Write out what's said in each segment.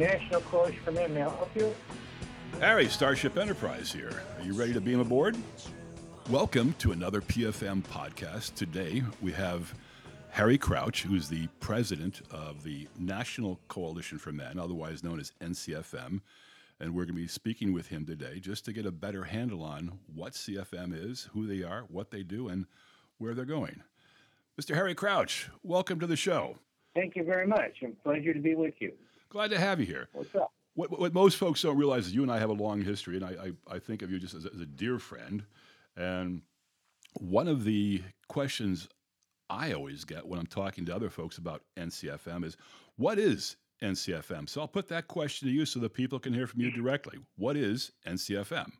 National Coalition for Men. May I help you? Harry, Starship Enterprise here. Are you ready to beam aboard? Welcome to another PFM podcast. Today we have Harry Crouch, who's the president of the National Coalition for Men, otherwise known as NCFM. And we're going to be speaking with him today just to get a better handle on what NCFM is, who they are, what they do, and where they're going. Mr. Harry Crouch, welcome to the show. Thank you very much. It's a pleasure to be with you. Glad to have you here. What's up? What, what most folks don't realize is you and I have a long history, and I, I, I think of you just as a, as a dear friend. And one of the questions I always get when I'm talking to other folks about NCFM is what is NCFM? So I'll put that question to you so that people can hear from you directly. What is NCFM?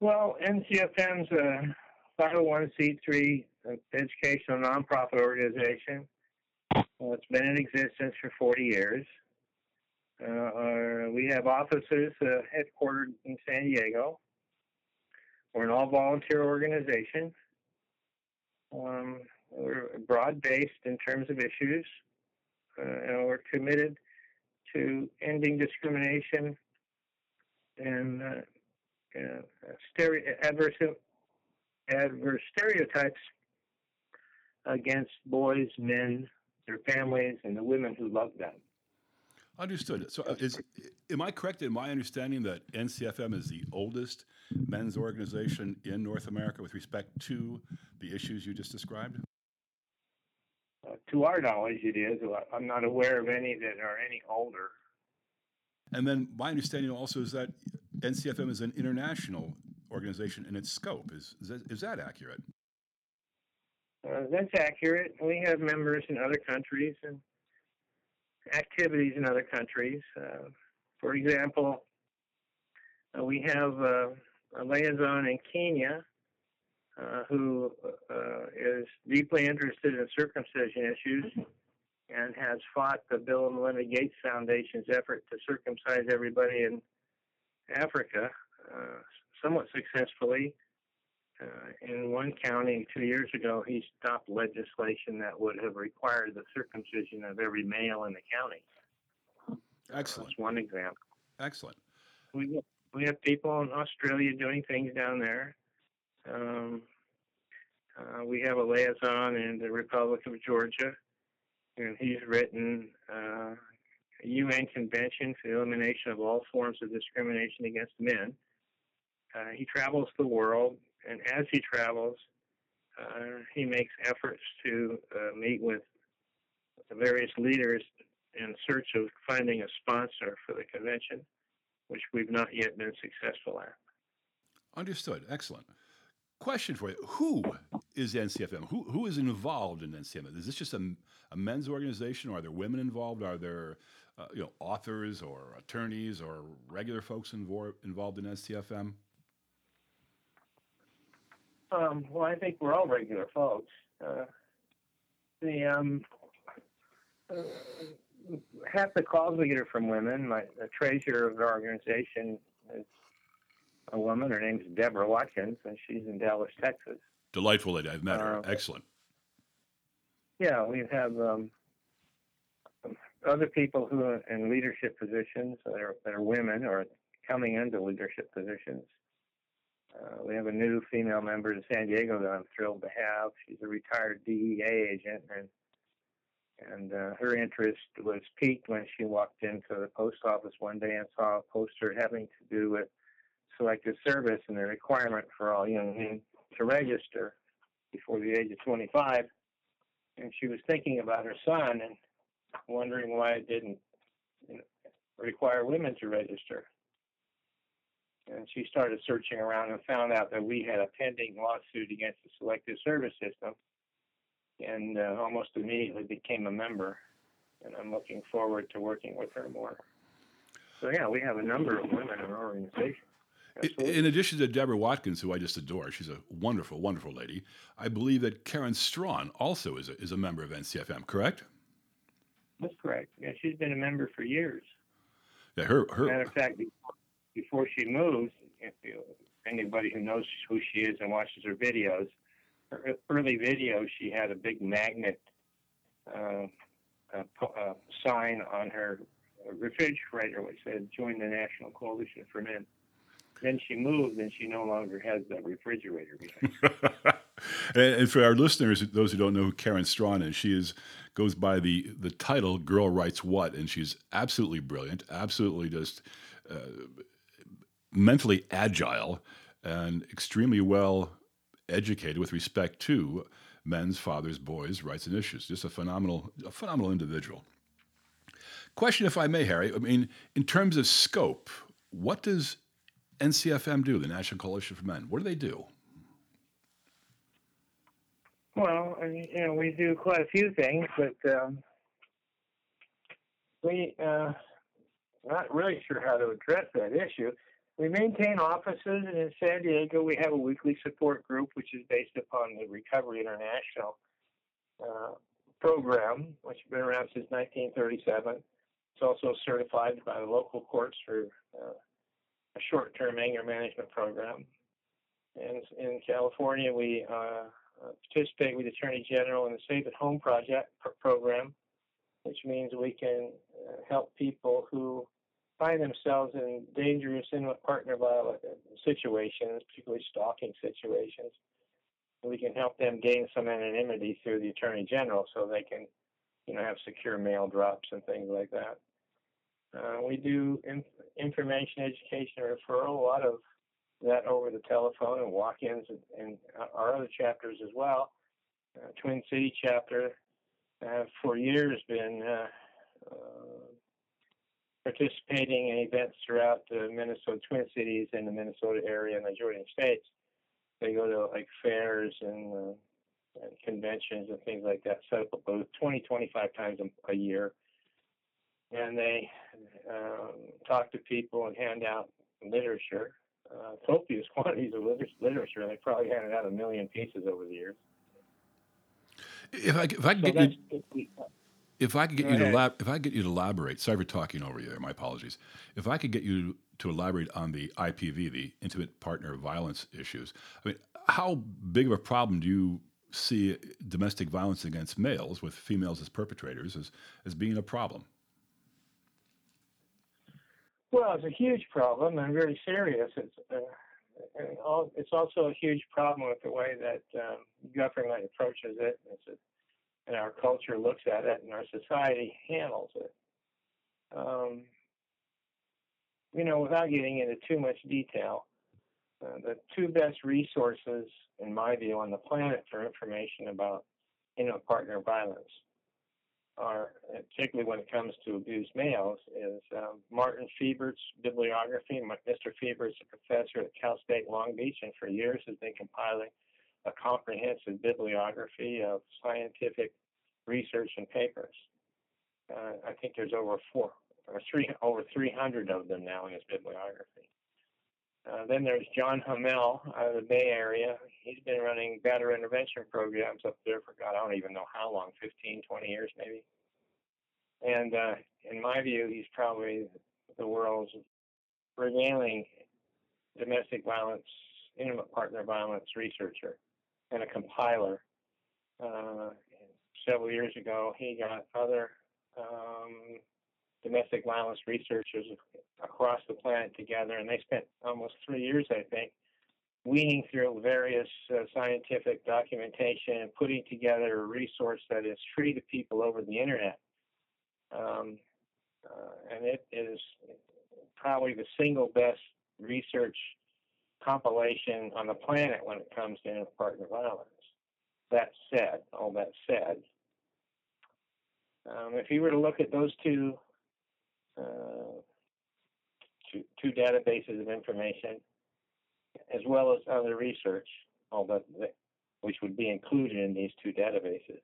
Well, NCFM's a 501c3 educational nonprofit organization. Well, it's been in existence for 40 years. Uh, our, we have offices uh, headquartered in San Diego. We're an all volunteer organization. Um, we're broad based in terms of issues, uh, and we're committed to ending discrimination and uh, uh, stereo- adverse, adverse stereotypes against boys, men, their families, and the women who love them. Understood. So, uh, is am I correct in my understanding that NCFM is the oldest men's organization in North America with respect to the issues you just described? Uh, to our knowledge, it is. I'm not aware of any that are any older. And then my understanding also is that NCFM is an international organization in its scope. Is is that, is that accurate? Uh, that's accurate. We have members in other countries and activities in other countries. Uh, for example, uh, we have uh, a liaison in Kenya uh, who uh, is deeply interested in circumcision issues and has fought the Bill and Melinda Gates Foundation's effort to circumcise everybody in Africa somewhat successfully. One county two years ago, he stopped legislation that would have required the circumcision of every male in the county. Excellent. That's one example. Excellent. We we have people in Australia doing things down there. Um, uh, we have a liaison in the Republic of Georgia, and he's written uh, a UN Convention for the Elimination of All Forms of Discrimination Against Men. Uh, he travels the world and as he travels, uh, he makes efforts to uh, meet with the various leaders in search of finding a sponsor for the convention, which we've not yet been successful at. Understood. Excellent. Question for you: Who is NCFM? Who who is involved in NCFM? Is this just a, a men's organization, or are there women involved? Are there uh, you know authors or attorneys or regular folks invo- involved in NCFM? Um, well, I think we're all regular folks. Uh, the um, uh, half the calls we get are from women. My, the treasurer of the organization is a woman. Her name's Deborah Watkins, and she's in Dallas, Texas. Delightful lady. I've met her. Uh, Excellent. Yeah, we have um, other people who are in leadership positions that are, that are women or coming into leadership positions. Uh, we have a new female member in San Diego that I'm thrilled to have. She's a retired DEA agent, and and uh, her interest was piqued when she walked into the post office one day and saw a poster having to do with selective service and the requirement for all young men to register before the age of 25. And she was thinking about her son and wondering why it didn't you know, require women to register and she started searching around and found out that we had a pending lawsuit against the selective service system and uh, almost immediately became a member and i'm looking forward to working with her more so yeah we have a number of women in our organization Absolutely. In addition to Deborah Watkins, who I just adore, she's a wonderful, wonderful lady. I believe that Karen Straughan also is a, is a member of NCFM, correct? That's correct. Yeah, she's been a member for years. Yeah, her her. Matter of fact, before she moves, if anybody who knows who she is and watches her videos, her early videos, she had a big magnet uh, sign on her refrigerator which said "Join the National Coalition for Men." Then she moved, and she no longer has that refrigerator and for our listeners, those who don't know who Karen Straughan is, she is goes by the the title "Girl Writes What," and she's absolutely brilliant, absolutely just uh, mentally agile, and extremely well educated with respect to men's, fathers, boys' rights and issues. Just a phenomenal, a phenomenal individual. Question, if I may, Harry. I mean, in terms of scope, what does NCFM do, the National Coalition for Men? What do they do? Well, you know, we do quite a few things, but um, we uh, not really sure how to address that issue. We maintain offices, and in San Diego, we have a weekly support group, which is based upon the Recovery International uh, program, which has been around since 1937. It's also certified by the local courts for uh, a short-term anger management program. And in California, we uh, participate with the Attorney General in the Safe at Home project program, which means we can uh, help people who find themselves in dangerous intimate partner violence situations, particularly stalking situations. We can help them gain some anonymity through the Attorney General, so they can, you know, have secure mail drops and things like that. Uh, we do in, information, education, referral, a lot of that over the telephone and walk-ins and, and our other chapters as well. Uh, Twin City chapter uh, for years been uh, uh, participating in events throughout the Minnesota Twin Cities and the Minnesota area and the adjoining states. They go to like fairs and, uh, and conventions and things like that, set up about 20, 25 times a, a year and they um, talk to people and hand out literature, uh, copious quantities of literature. They probably handed out a million pieces over the years. If I, if I could so get you, if I could get you to lab, if I get you to elaborate, sorry for talking over you there. My apologies. If I could get you to elaborate on the IPV, the intimate partner violence issues. I mean, how big of a problem do you see domestic violence against males with females as perpetrators as, as being a problem? Well, it's a huge problem and very serious. It's uh, and all, it's also a huge problem with the way that um, government approaches it, a, and our culture looks at it, and our society handles it. Um, you know, without getting into too much detail, uh, the two best resources, in my view, on the planet for information about know partner violence are, particularly when it comes to abused males, is um, Martin Fiebert's bibliography. Mr. Fiebert's a professor at Cal State Long Beach, and for years has been compiling a comprehensive bibliography of scientific research and papers. Uh, I think there's over four or three over 300 of them now in his bibliography. Uh, then there's John Hamel out of the Bay Area. He's been running batterer intervention programs up there for God, I don't even know how long 15, 20 years maybe. And uh, in my view, he's probably the world's prevailing domestic violence, intimate partner violence researcher and a compiler. Uh, several years ago, he got other um, domestic violence researchers across the planet together, and they spent almost three years, I think, weeding through various uh, scientific documentation and putting together a resource that is free to people over the internet. Um, uh, and it is probably the single best research compilation on the planet when it comes to partner violence. That said, all that said, um, if you were to look at those two uh, two, two databases of information, as well as other research, all that, which would be included in these two databases.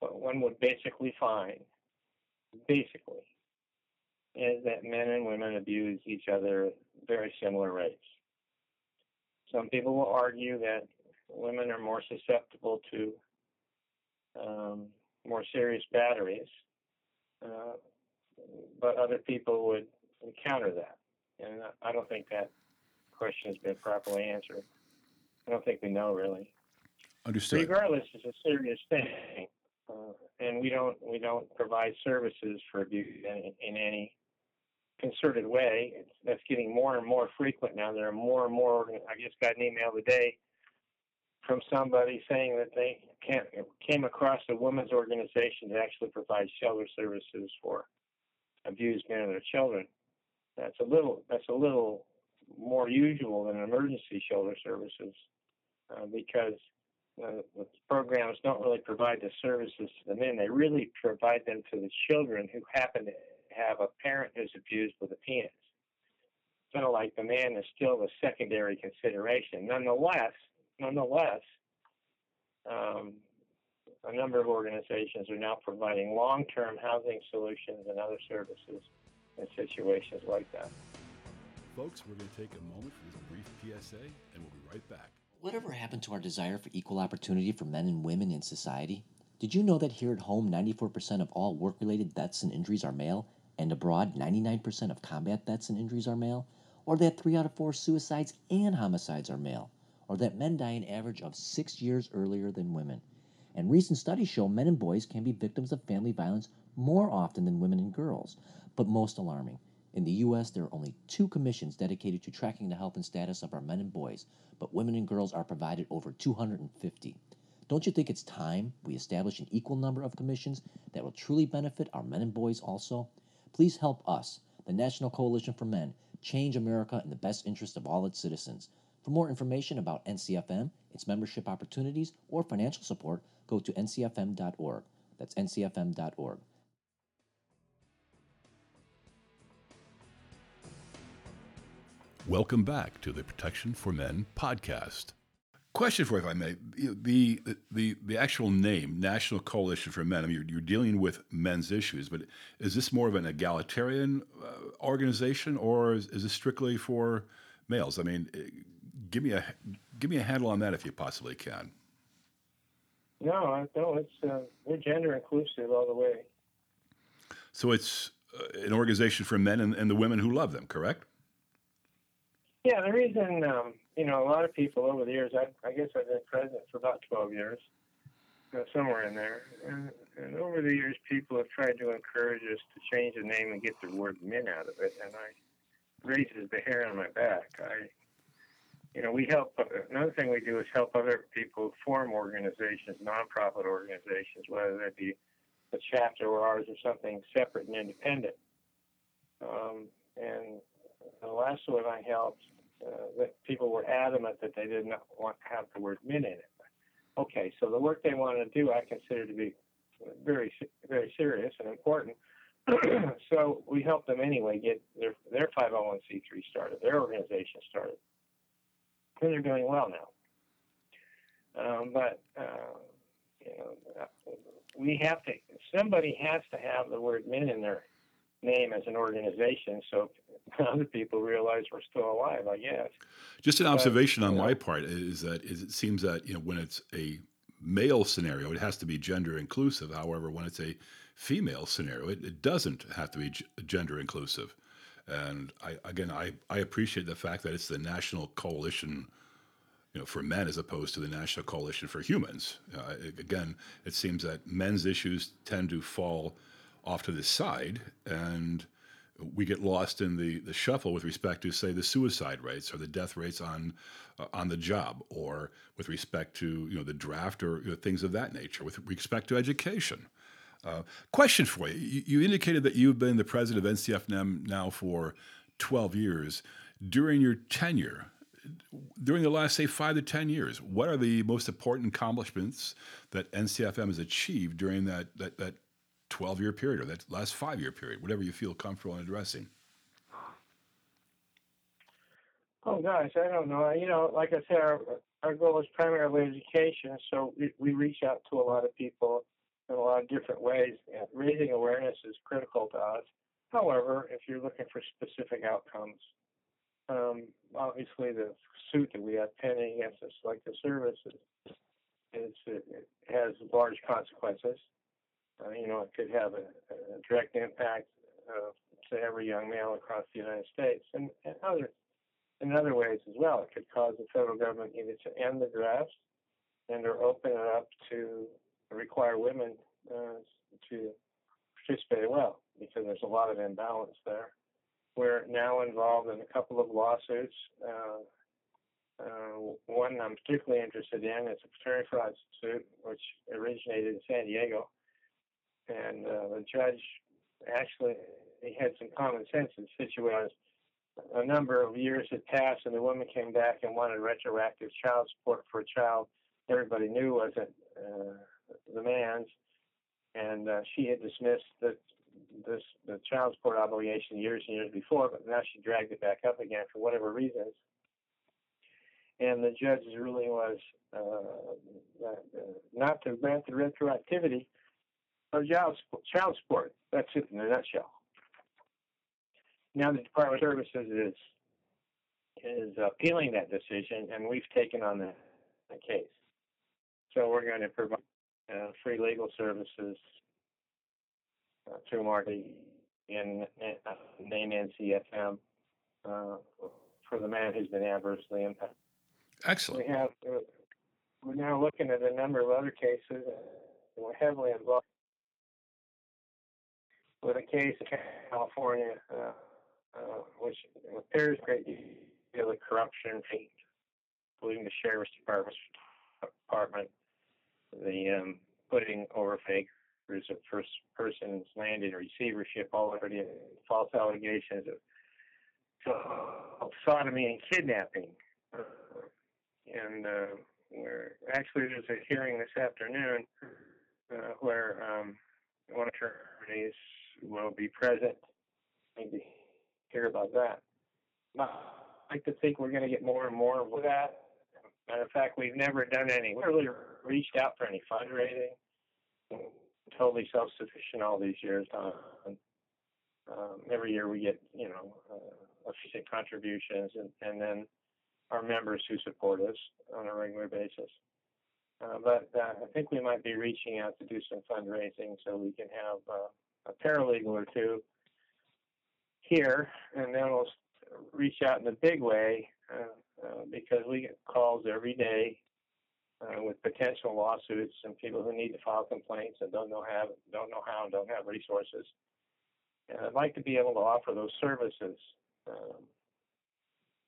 But one would basically find, basically, is that men and women abuse each other at very similar rates. Some people will argue that women are more susceptible to um, more serious batteries, uh, but other people would counter that. And I don't think that question has been properly answered. I don't think we know really. Understood. Regardless, it's a serious thing. Uh, and we don't we don't provide services for abuse in, in any concerted way. It's, that's getting more and more frequent now. There are more and more. I just got an email today from somebody saying that they came across a women's organization that actually provides shelter services for abused men and their children. That's a little that's a little more usual than emergency shelter services uh, because uh, the programs don't really provide the services to the men. They really provide them to the children who happen to have a parent who's abused with a penis. Kind of like the man is still a secondary consideration. Nonetheless, nonetheless, um, a number of organizations are now providing long-term housing solutions and other services in situations like that. Folks, we're going to take a moment for this brief PSA, and we'll be right back. Whatever happened to our desire for equal opportunity for men and women in society? Did you know that here at home, 94% of all work related deaths and injuries are male, and abroad, 99% of combat deaths and injuries are male? Or that 3 out of 4 suicides and homicides are male? Or that men die an average of 6 years earlier than women? And recent studies show men and boys can be victims of family violence more often than women and girls. But most alarming, in the U.S., there are only two commissions dedicated to tracking the health and status of our men and boys, but women and girls are provided over 250. Don't you think it's time we establish an equal number of commissions that will truly benefit our men and boys also? Please help us, the National Coalition for Men, change America in the best interest of all its citizens. For more information about NCFM, its membership opportunities, or financial support, go to ncfm.org. That's ncfm.org. Welcome back to the Protection for Men podcast. Question for you, if I may. The, the, the actual name, National Coalition for Men, I mean, you're, you're dealing with men's issues, but is this more of an egalitarian uh, organization or is, is this strictly for males? I mean, eh, give me a, give me a handle on that if you possibly can. No, no, it's uh, we're gender inclusive all the way. So it's uh, an organization for men and, and the women who love them, correct? Yeah, the reason, um, you know, a lot of people over the years, I, I guess I've been president for about 12 years, somewhere in there. And, and over the years, people have tried to encourage us to change the name and get the word men out of it. And I raises the hair on my back. I, you know, we help, another thing we do is help other people form organizations, nonprofit organizations, whether that be a chapter or ours or something separate and independent. Um, and the last one I helped, uh, that people were adamant that they did not want to have the word men in it. Okay, so the work they wanted to do, I consider to be very, very serious and important. so we helped them anyway get their their 501c3 started, their organization started, and they're doing well now. Um, but uh, you know, we have to. Somebody has to have the word men in their name as an organization, so other people realize we're still alive. I guess. Just an observation but, on know, my part is that is it seems that you know when it's a male scenario, it has to be gender inclusive. However, when it's a female scenario, it, it doesn't have to be g- gender inclusive. And I, again, I, I appreciate the fact that it's the National Coalition, you know, for men as opposed to the National Coalition for Humans. Uh, again, it seems that men's issues tend to fall off to the side, and we get lost in the, the shuffle with respect to, say, the suicide rates or the death rates on uh, on the job, or with respect to you know the draft or you know, things of that nature, with respect to education. Uh, question for you. you: You indicated that you've been the president of NCFM now for 12 years. During your tenure, during the last say five to 10 years, what are the most important accomplishments that NCFM has achieved during that that, that 12 year period or that last five year period, whatever you feel comfortable in addressing? Oh gosh, I don't know. You know, like I said, our, our goal is primarily education, so we, we reach out to a lot of people in a lot of different ways. And Raising awareness is critical to us. However, if you're looking for specific outcomes, um, obviously the suit that we have pending against the services, is, it has large consequences. Uh, you know, it could have a, a direct impact uh, to every young male across the United States, and, and other in other ways as well. It could cause the federal government either to end the draft and or open it up to require women uh, to participate well because there's a lot of imbalance there. We're now involved in a couple of lawsuits. Uh, uh, one I'm particularly interested in is a paternity fraud suit, which originated in San Diego, and uh, the judge actually he had some common sense in situations. A number of years had passed, and the woman came back and wanted retroactive child support for a child everybody knew wasn't uh, the man's, and uh, she had dismissed the this the child support obligation years and years before, but now she dragged it back up again for whatever reasons. And the judge's ruling was uh, uh, not to grant the retroactivity of child support, child support. That's it in a nutshell. Now the Department of Services is is appealing that decision, and we've taken on the, the case. So we're going to provide uh, free legal services uh, through Marty in uh, name NCFM uh, for the man who's been adversely impacted. Excellent. We have uh, we're now looking at a number of other cases. We're heavily involved with a case in California, uh, uh, which appears great deal of corruption, including the sheriff's department, the um, putting over fake of first person's land in receivership, already false allegations of, of sodomy and kidnapping. And uh, where actually there's a hearing this afternoon uh, where um, one attorneys will be present. Maybe hear about that. I like to think we're going to get more and more of that. Matter of fact, we've never done any. We really reached out for any fundraising. Totally self-sufficient all these years. Uh, um, every year we get, you know, uh, efficient contributions, and, and then our members who support us on a regular basis. Uh, but uh, I think we might be reaching out to do some fundraising so we can have uh, a paralegal or two here, and then we'll reach out in a big way uh, uh, because we get calls every day uh, with potential lawsuits and people who need to file complaints and don't know how, don't know how, and don't have resources. And I'd like to be able to offer those services. Um,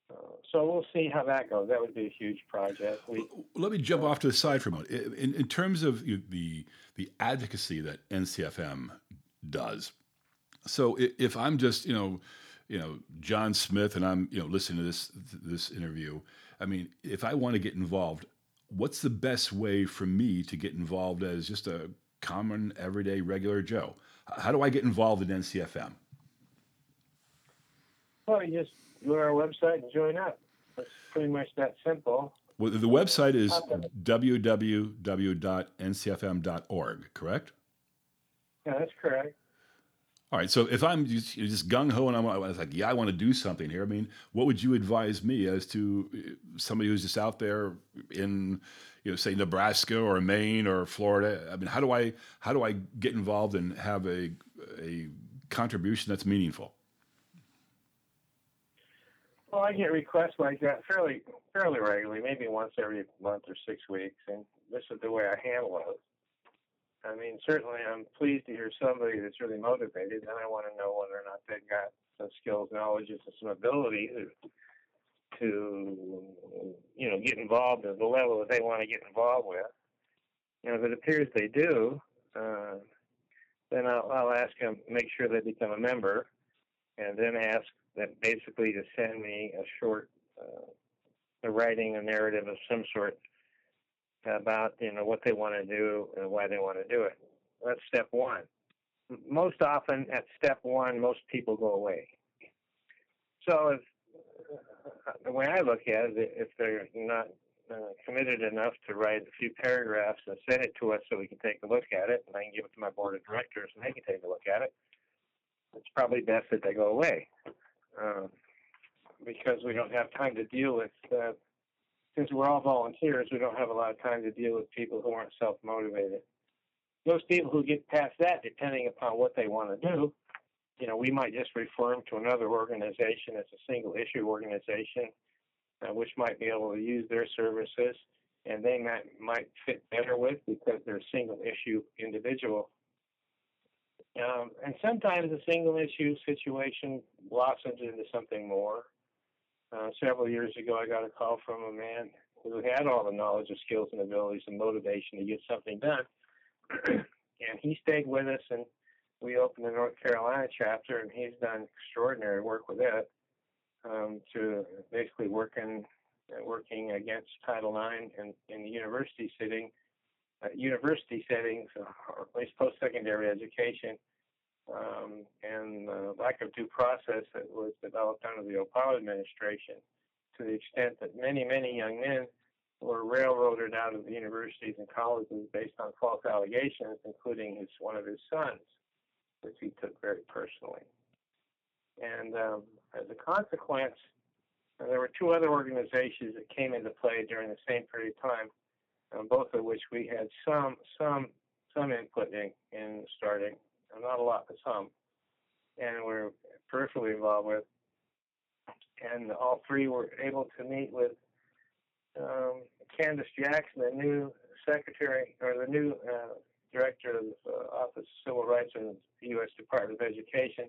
uh, so we'll see how that goes. That would be a huge project. We, Let me jump off to the side for a moment. In, in terms of the the advocacy that NCFM does, so if I'm just you know you know John Smith and I'm you know listening to this this interview, I mean, if I want to get involved, what's the best way for me to get involved as just a common, everyday, regular Joe? How do I get involved in NCFM? Well, you just go to our website and join up. It's pretty much that simple. Well, the website is uh, www.ncfm.org, correct? Yeah, that's correct. All right. So if I'm just, just gung ho and I'm, I was like, yeah, I want to do something here. I mean, what would you advise me as to uh, somebody who's just out there in, you know, say Nebraska or Maine or Florida? I mean, how do I how do I get involved and have a a contribution that's meaningful? Well, I get requests like that fairly fairly regularly, maybe once every month or six weeks, and this is the way I handle it. I mean, certainly I'm pleased to hear somebody that's really motivated, and I want to know whether or not they've got some skills, knowledge, and some ability to, to you know, get involved at the level that they want to get involved with. Know, if it appears they do, uh, then I'll, I'll ask them make sure they become a member, and then ask them basically to send me a short, uh, a writing a narrative of some sort about you know what they want to do and why they want to do it. That's step one. Most often at step one, most people go away. So if the way I look at it, if they're not uh, committed enough to write a few paragraphs and send it to us so we can take a look at it, and I can give it to my board of directors and they can take a look at it, it's probably best that they go away uh, because we don't have time to deal with uh, since we're all volunteers, we don't have a lot of time to deal with people who aren't self motivated. Those people who get past that, depending upon what they want to do, you know, we might just refer them to another organization as a single issue organization, uh, which might be able to use their services, and they might might fit better with because they're a single issue individual. Um, and sometimes a single issue situation blossoms into something more. Uh, several years ago, I got a call from a man who had all the knowledge, of skills, and abilities and motivation to get something done. and he stayed with us, and we opened the North Carolina chapter, and he's done extraordinary work with it um, to basically working working against Title IX in, in the university setting, uh, university settings, or at least post-secondary education, um, and the lack of due process that was developed under the Obama administration, to the extent that many, many young men were railroaded out of the universities and colleges based on false allegations, including his one of his sons, which he took very personally. And um, as a consequence, there were two other organizations that came into play during the same period of time, um, both of which we had some some some input in, in starting, not a lot, but some, and we're peripherally involved with. And all three were able to meet with um, Candice Jackson, the new secretary or the new uh, director of uh, Office of Civil Rights in the U.S. Department of Education.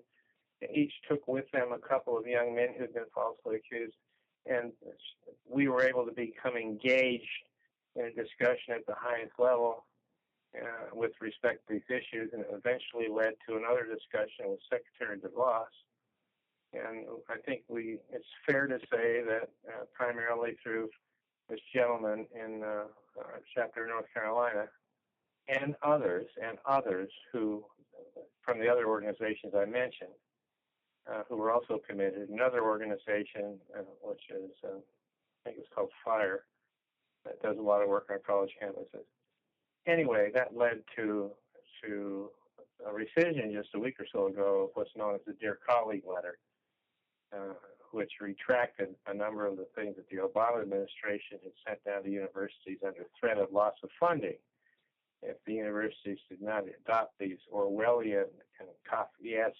And each took with them a couple of young men who'd been falsely accused, and we were able to become engaged in a discussion at the highest level uh, with respect to these issues, and eventually led to another discussion with Secretary DeVos. And I think we it's fair to say that uh, primarily through this gentleman in uh, uh, chapter North Carolina, and others, and others who, from the other organizations I mentioned, uh, who were also committed. Another organization, uh, which is, uh, I think it's called FIRE, that does a lot of work on college campuses. Anyway, that led to to a rescission just a week or so ago of what's known as the Dear Colleague letter, uh, which retracted a number of the things that the Obama administration had sent down to universities under threat of loss of funding if the universities did not adopt these Orwellian and Kafkaesque,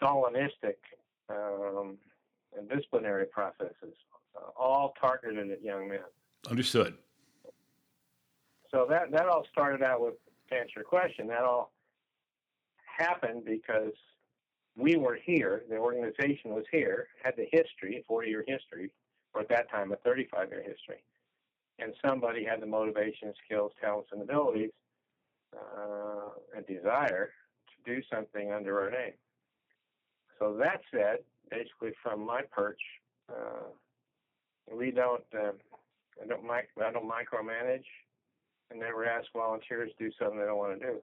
Stalinistic um, and disciplinary processes, uh, all targeted at young men. Understood. So that that all started out with to answer your question. That all happened because we were here, the organization was here, had the history, a 40 year history, or at that time a 35 year history. And somebody had the motivation, skills, talents, and abilities, uh, and desire to do something under our name. So that said, basically from my perch, uh, we don't, uh, I don't, mic- I don't micromanage, and never ask volunteers to do something they don't want to do.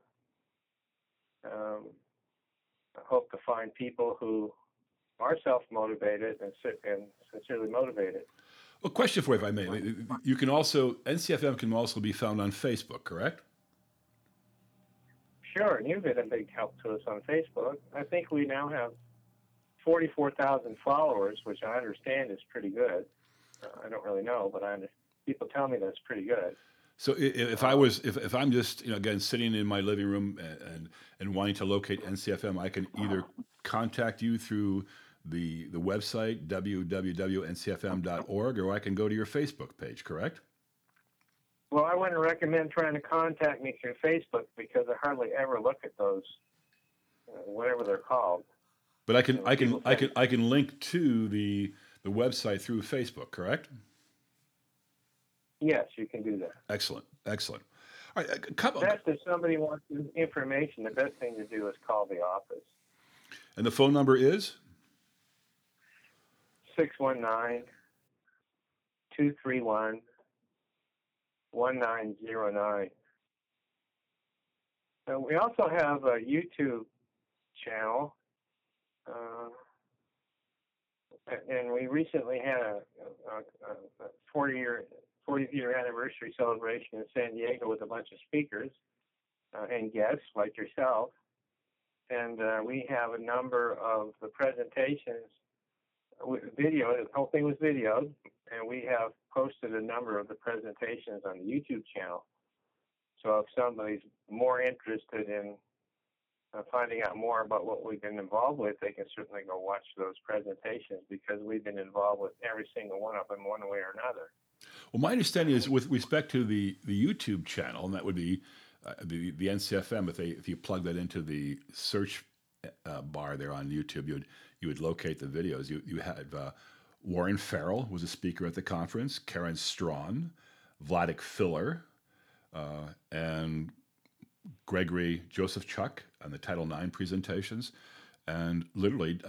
Um, I hope to find people who are self-motivated and, and sincerely motivated. A question for you, if I may. You can also NCFM can also be found on Facebook, correct? Sure, and you've been a big help to us on Facebook. I think we now have 44,000 followers, which I understand is pretty good. Uh, I don't really know, but I people tell me that's pretty good. So if I was, if, if I'm just, you know, again, sitting in my living room and, and, wanting to locate NCFM, I can either contact you through the, the website, www.ncfm.org, or I can go to your Facebook page, correct? Well, I wouldn't recommend trying to contact me through Facebook because I hardly ever look at those, uh, whatever they're called. But I can, I can, I can, I can link to the, the website through Facebook, correct? Yes, you can do that. Excellent, excellent. All right, a couple. Best if somebody wants information, the best thing to do is call the office. And the phone number is? 619 231 1909. we also have a YouTube channel, uh, and we recently had a, a, a 40 year 40th year anniversary celebration in San Diego with a bunch of speakers uh, and guests like yourself. And uh, we have a number of the presentations with video. The whole thing was videoed, and we have posted a number of the presentations on the YouTube channel. So if somebody's more interested in uh, finding out more about what we've been involved with, they can certainly go watch those presentations because we've been involved with every single one of them one way or another. Well, my understanding is with respect to the, the YouTube channel, and that would be uh, the the NCFM. If they if you plug that into the search uh, bar there on YouTube, you would you would locate the videos. You you had uh, Warren Farrell was a speaker at the conference. Karen Straughan, Vladek Filler, uh, and Gregory Joseph Chuck on the Title IX presentations, and literally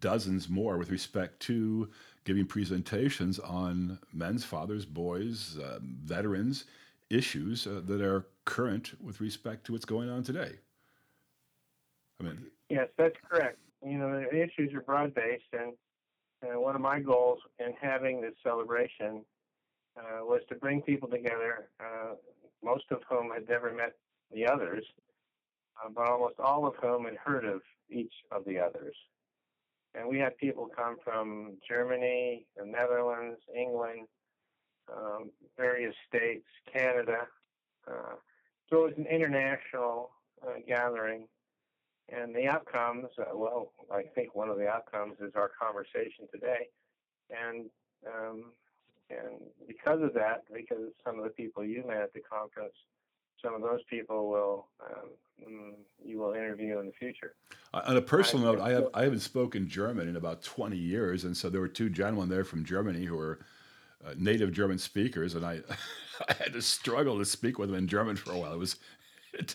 dozens more with respect to giving presentations on men's, fathers, boys, uh, veterans issues uh, that are current with respect to what's going on today. I mean, yes, that's correct. You know, the issues are broad based, and one of my goals in having this celebration uh, was to bring people together, uh, most of whom had never met the others, uh, but almost all of whom had heard of each of the others. And we had people come from Germany, the Netherlands, England, um, various states, Canada. Uh, so it was an international uh, gathering. And the outcomes, uh, well, I think one of the outcomes is our conversation today. And um, and because of that, because some of the people you met at the conference some of those people will um, mm, you will interview in the future. Uh, on a personal I, note, I have I haven't spoken German in about 20 years, and so there were two gentlemen there from Germany who were uh, native German speakers, and I I had to struggle to speak with them in German for a while. It was it,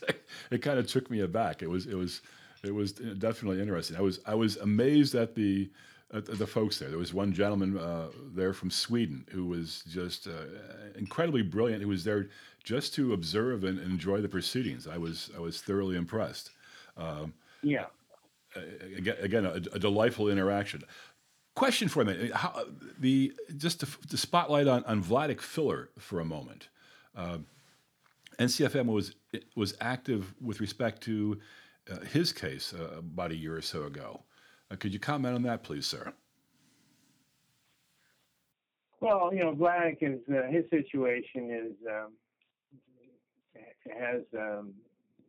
it kind of took me aback. It was it was it was definitely interesting. I was I was amazed at the uh, the folks there. There was one gentleman uh, there from Sweden who was just uh, incredibly brilliant. Who was there just to observe and enjoy the proceedings. I was I was thoroughly impressed. Um, yeah. Again, again a, a, delightful interaction. Question for me: How the just to, to spotlight on on Vladek Filler for a moment. NCFM was was active with respect to uh, his case uh, about a year or so ago. Uh, could you comment on that, please, sir? Well, you know, Black is uh, his situation is um, has um,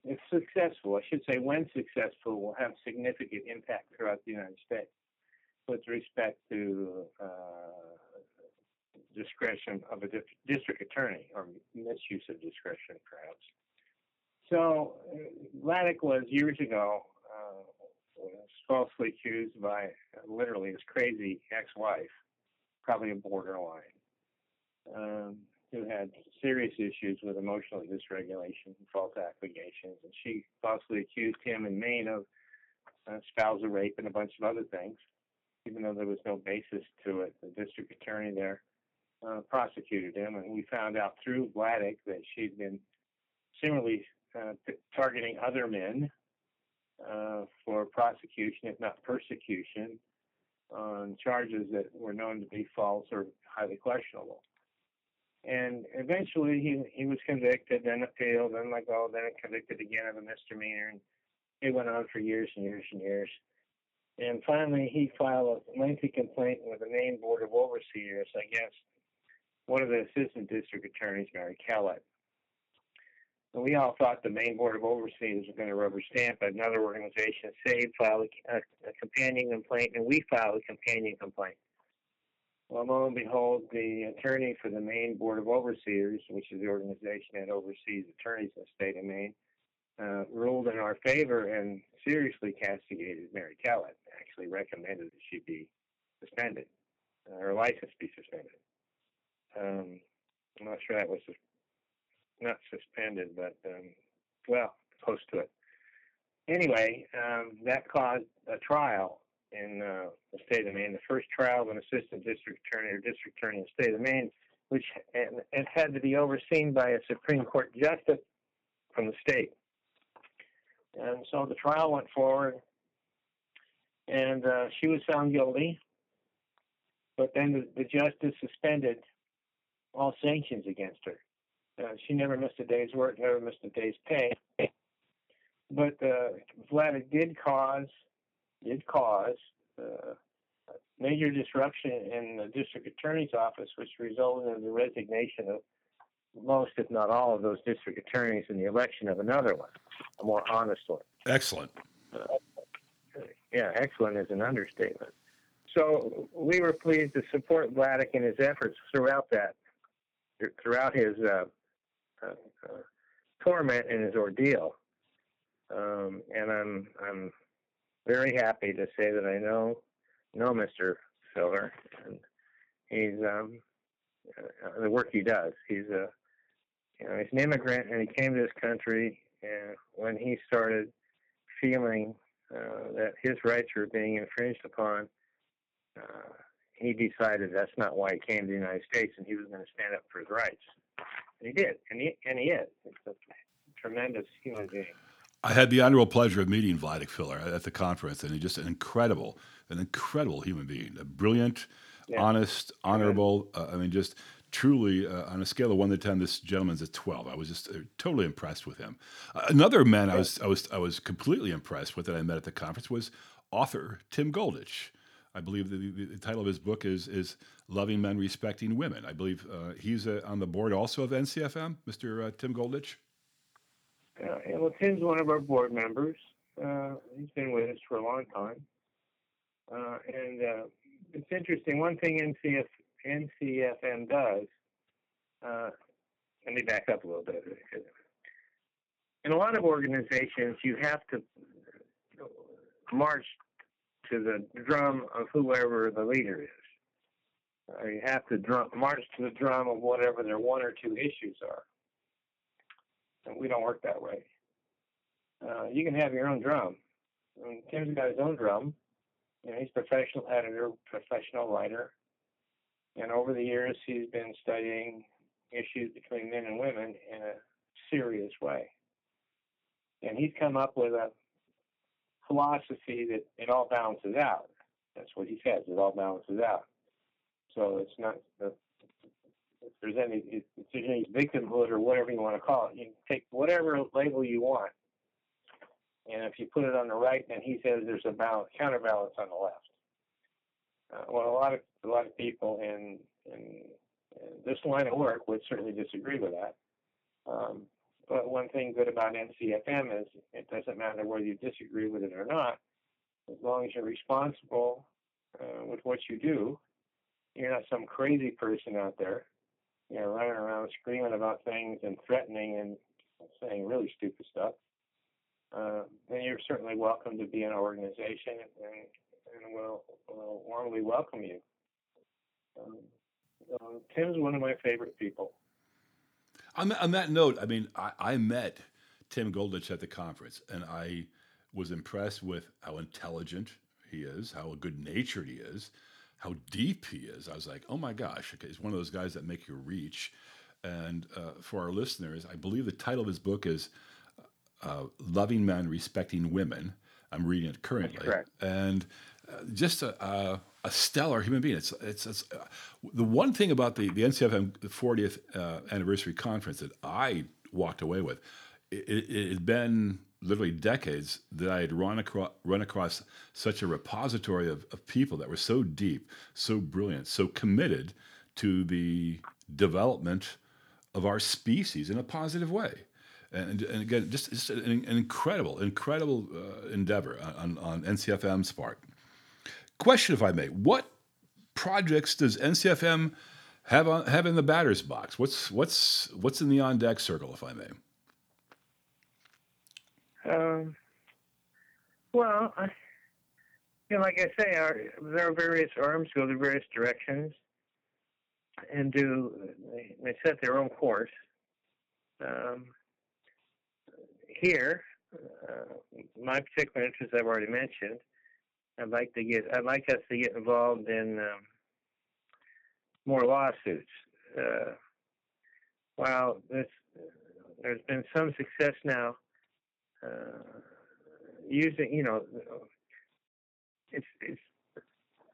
if successful, I should say, when successful, will have significant impact throughout the United States with respect to uh, discretion of a district attorney or misuse of discretion, perhaps. So, Vladek was years ago uh, was falsely accused by literally his crazy ex-wife, probably a borderline, um, who had serious issues with emotional dysregulation and false accusations, and she falsely accused him in Maine of uh, spousal rape and a bunch of other things, even though there was no basis to it. The district attorney there uh, prosecuted him, and we found out through Vladek that she'd been similarly uh, targeting other men uh, for prosecution, if not persecution, on charges that were known to be false or highly questionable. And eventually he, he was convicted, then appealed, then let go, then convicted again of a misdemeanor. And it went on for years and years and years. And finally, he filed a lengthy complaint with the Maine Board of Overseers against one of the assistant district attorneys, Mary Kellett. And we all thought the Maine Board of Overseers was going to rubber stamp. Another organization, SAVE, filed a, a companion complaint, and we filed a companion complaint. Well, lo and behold, the attorney for the Maine Board of Overseers, which is the organization that oversees attorneys in the state of Maine, uh, ruled in our favor and seriously castigated Mary Kellett. Actually, recommended that she be suspended, uh, her license be suspended. Um, I'm not sure that was not suspended, but um, well, close to it. Anyway, um, that caused a trial in uh, the state of Maine, the first trial of an assistant district attorney or district attorney in the state of Maine, which and had to be overseen by a Supreme Court justice from the state. And so the trial went forward, and uh, she was found guilty. But then the, the justice suspended all sanctions against her. Uh, she never missed a day's work, never missed a day's pay. But uh, Vlad did cause did cause uh, major disruption in the district attorney's office, which resulted in the resignation of most, if not all, of those district attorneys in the election of another one, a more honest one. Excellent. Uh, yeah, excellent is an understatement. So we were pleased to support Vladek in his efforts throughout that, throughout his uh, uh, torment in his ordeal. Um, and I'm I'm very happy to say that I know know Mr. Filler, and he's um, uh, the work he does. He's a you know he's an immigrant, and he came to this country, and when he started feeling uh, that his rights were being infringed upon, uh, he decided that's not why he came to the United States, and he was going to stand up for his rights. And he did, and he and he is. It's a tremendous human being. I had the honorable pleasure of meeting Vladek Filler at the conference, and he's just an incredible, an incredible human being. A brilliant, yeah. honest, honorable. Uh, I mean, just truly uh, on a scale of one to ten, this gentleman's a twelve. I was just uh, totally impressed with him. Uh, another man I was I was I was completely impressed with that I met at the conference was author Tim Goldich. I believe the, the, title of his book is is Loving Men, Respecting Women. I believe uh, he's uh, on the board also of NCFM, Mr. Tim Goldich. Uh, well, Tim's one of our board members. Uh, he's been with us for a long time. Uh, and uh, it's interesting. One thing NCF, NCFM does, uh, let me back up a little bit. In a lot of organizations, you have to march to the drum of whoever the leader is. You have to drum, march to the drum of whatever their one or two issues are and we don't work that way. Uh, you can have your own drum. I mean, Tim's got his own drum. You know, he's a professional editor, professional writer, and over the years he's been studying issues between men and women in a serious way. And he's come up with a philosophy that it all balances out. That's what he says. It all balances out. So it's not if there's any if there's any victimhood or whatever you want to call it, you take whatever label you want, and if you put it on the right, then he says there's a balance, counterbalance on the left. Uh, well, a lot of a lot of people in, in, in this line of work would certainly disagree with that. Um, but one thing good about NCFM is it doesn't matter whether you disagree with it or not, as long as you're responsible uh, with what you do. You're not some crazy person out there you know, running around screaming about things and threatening and saying really stupid stuff, uh, then you're certainly welcome to be in our organization and, and we'll, we'll warmly welcome you. Um, um, Tim's one of my favorite people. On, on that note, I mean, I, I met Tim Goldich at the conference, and I was impressed with how intelligent he is, how good natured he is, how deep he is. I was like, oh my gosh, okay, he's one of those guys that make you reach. And uh, for our listeners, I believe the title of his book is uh, "Loving Men, Respecting Women." I'm reading it currently, and uh, just a, a, stellar human being. It's it's, it's uh, the one thing about the the NCFM 40th uh, anniversary conference that I walked away with. It, it, it had been literally decades that I had run across, run across such a repository of, of people that were so deep, so brilliant, so committed to the development of our species in a positive way. And, and again, just, just an, an, incredible, incredible uh, endeavor on, on NCFM's part. Question, if I may, what projects does NCFM have on, have in the batter's box? What's what's what's in the on deck circle, if I may? Um, well, you know, like I say, our, there are various arms go to various directions and do they, they set their own course. Um, here, uh, my particular interest I've already mentioned. I'd like to get I'd like us to get involved in um, more lawsuits. Uh, while there's been some success now uh, using, you know, it's, it's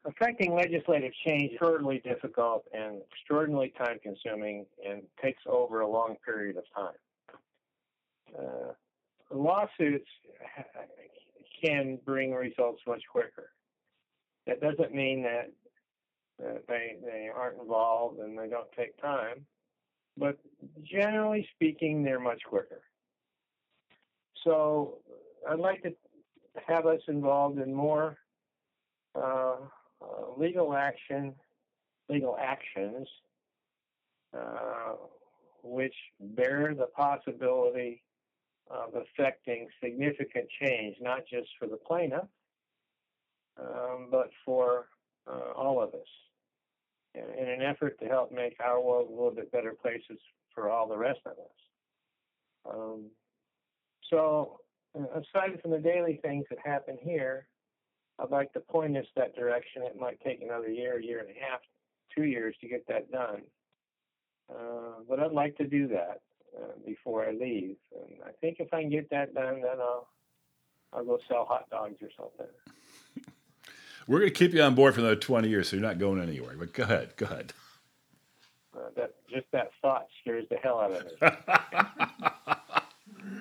affecting legislative change extraordinarily difficult and extraordinarily time consuming and takes over a long period of time. Uh, lawsuits can bring results much quicker. That doesn't mean that they they aren't involved and they don't take time, but generally speaking, they're much quicker. So I'd like to have us involved in more uh, uh, legal action, legal actions, uh, which bear the possibility of affecting significant change, not just for the plaintiff, um, but for uh, all of us, in, in, an effort to help make our world a little bit better places for all the rest of us. Um, so, aside from the daily things that happen here, I'd like to point us that direction. It might take another year, year and a half, two years to get that done. Uh, but I'd like to do that uh, before I leave. And I think if I can get that done, then I'll I'll go sell hot dogs or something. We're going to keep you on board for another 20 years, so you're not going anywhere. But go ahead, go ahead. Uh, that just that thought scares the hell out of me.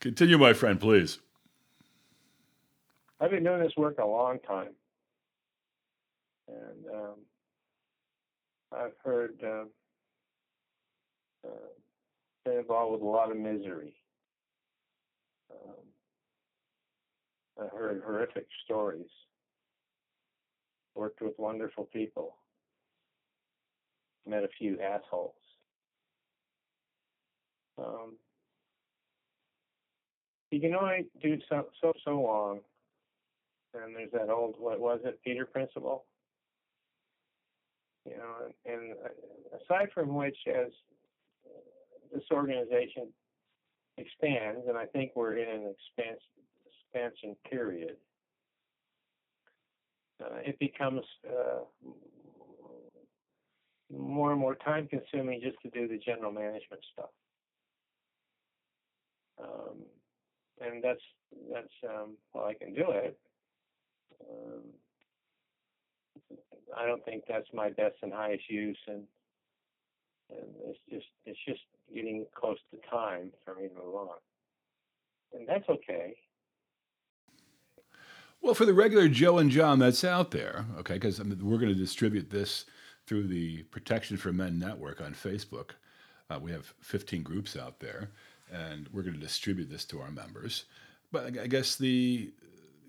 Continue, my friend, please. I've been doing this work a long time, and um, I've heard uh, uh, been involved with a lot of misery. Um, I heard horrific stories. Worked with wonderful people. Met a few assholes. Um, you can only do so so so long. And there's that old what was it Peter principle. You know, and, and aside from which, as this organization expands, and I think we're in an expansion expansion period, uh, it becomes uh, more and more time consuming just to do the general management stuff. Um, and that's that's um, well, I can do it. Um, I don't think that's my best and highest use, and it's just it's just getting close to time for me to move on, and that's okay. Well, for the regular Joe and John that's out there, okay, because I mean, we're going to distribute this through the Protection for Men Network on Facebook. Uh, we have 15 groups out there, and we're going to distribute this to our members. But I guess the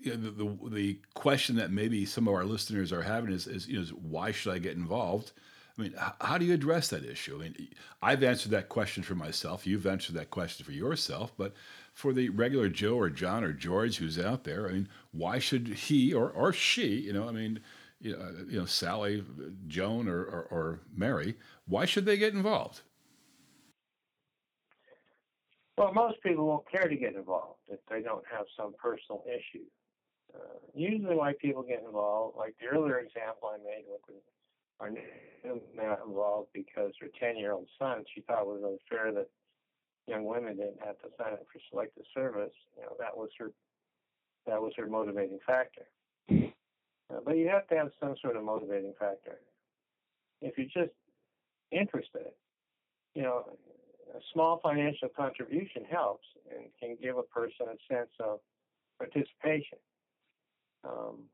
you know, the, the, the question that maybe some of our listeners are having is, is, you know, is why should I get involved? I mean, how do you address that issue? I mean, I've answered that question for myself. You've answered that question for yourself. But for the regular Joe or John or George who's out there, I mean, why should he or, or she, you know, I mean, you know, you know Sally, Joan, or, or, or Mary, why should they get involved? Well, most people won't care to get involved if they don't have some personal issue. Uh, usually, why people get involved, like the earlier example I made with the, our new involved because her 10 year old son, she thought it was unfair that young women didn't have to sign up for selective service. You know, that was her that was her motivating factor. Uh, but you have to have some sort of motivating factor. If you're just interested, you know, a small financial contribution helps and can give a person a sense of participation. Um,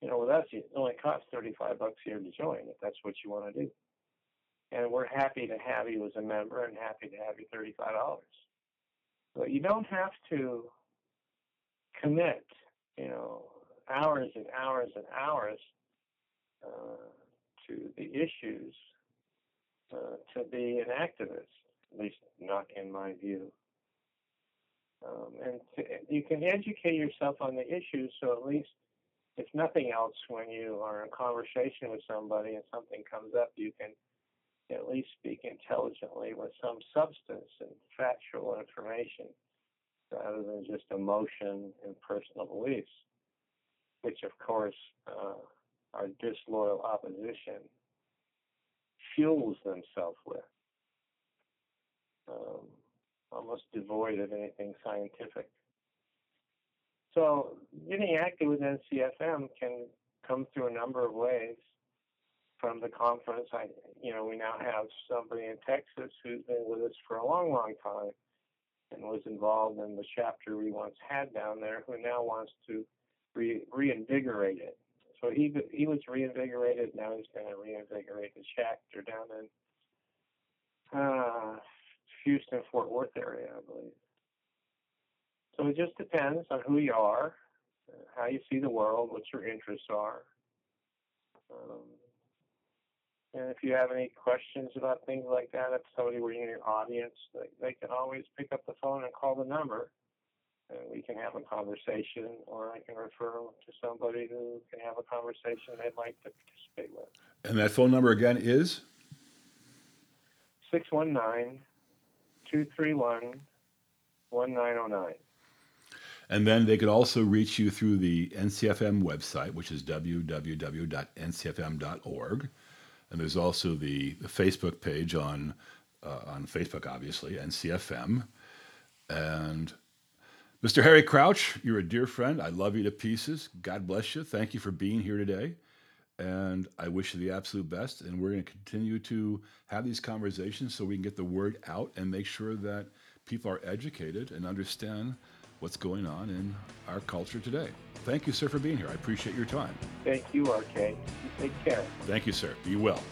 you know, with us, it only costs 35 bucks a year to join if that's what you want to do. And we're happy to have you as a member and happy to have you $35. But you don't have to commit, you know, hours and hours and hours uh, to the issues uh, to be an activist, at least not in my view. Um, and to, you can educate yourself on the issues so at least if nothing else when you are in conversation with somebody and something comes up you can at least speak intelligently with some substance and factual information rather than just emotion and personal beliefs which of course uh, our disloyal opposition fuels themselves with um, almost devoid of anything scientific. So getting active with NCFM can come through a number of ways. From the conference, I, you know, we now have somebody in Texas who's been with us for a long, long time and was involved in the chapter we once had down there, who now wants to re- reinvigorate it. So he he was reinvigorated. Now he's going to reinvigorate the chapter down in uh, Houston, Fort Worth area, I believe. So it just depends on who you are, how you see the world, what your interests are. Um, And if you have any questions about things like that, if somebody were in your audience, they, they can always pick up the phone and call the number, and we can have a conversation, or I can refer them to somebody who can have a conversation they'd like to participate with. And that phone number again is? 619 231 1909. And then they could also reach you through the NCFM website, which is www.ncfm.org. And there's also the, the Facebook page on, uh, on Facebook, obviously, NCFM. And Mr. Harry Crouch, you're a dear friend. I love you to pieces. God bless you. Thank you for being here today. And I wish you the absolute best. And we're going to continue to have these conversations so we can get the word out and make sure that people are educated and understand what's going on in our culture today. Thank you, sir, for being here. I appreciate your time. Thank you, RK. You take care. Thank you, sir. Be well.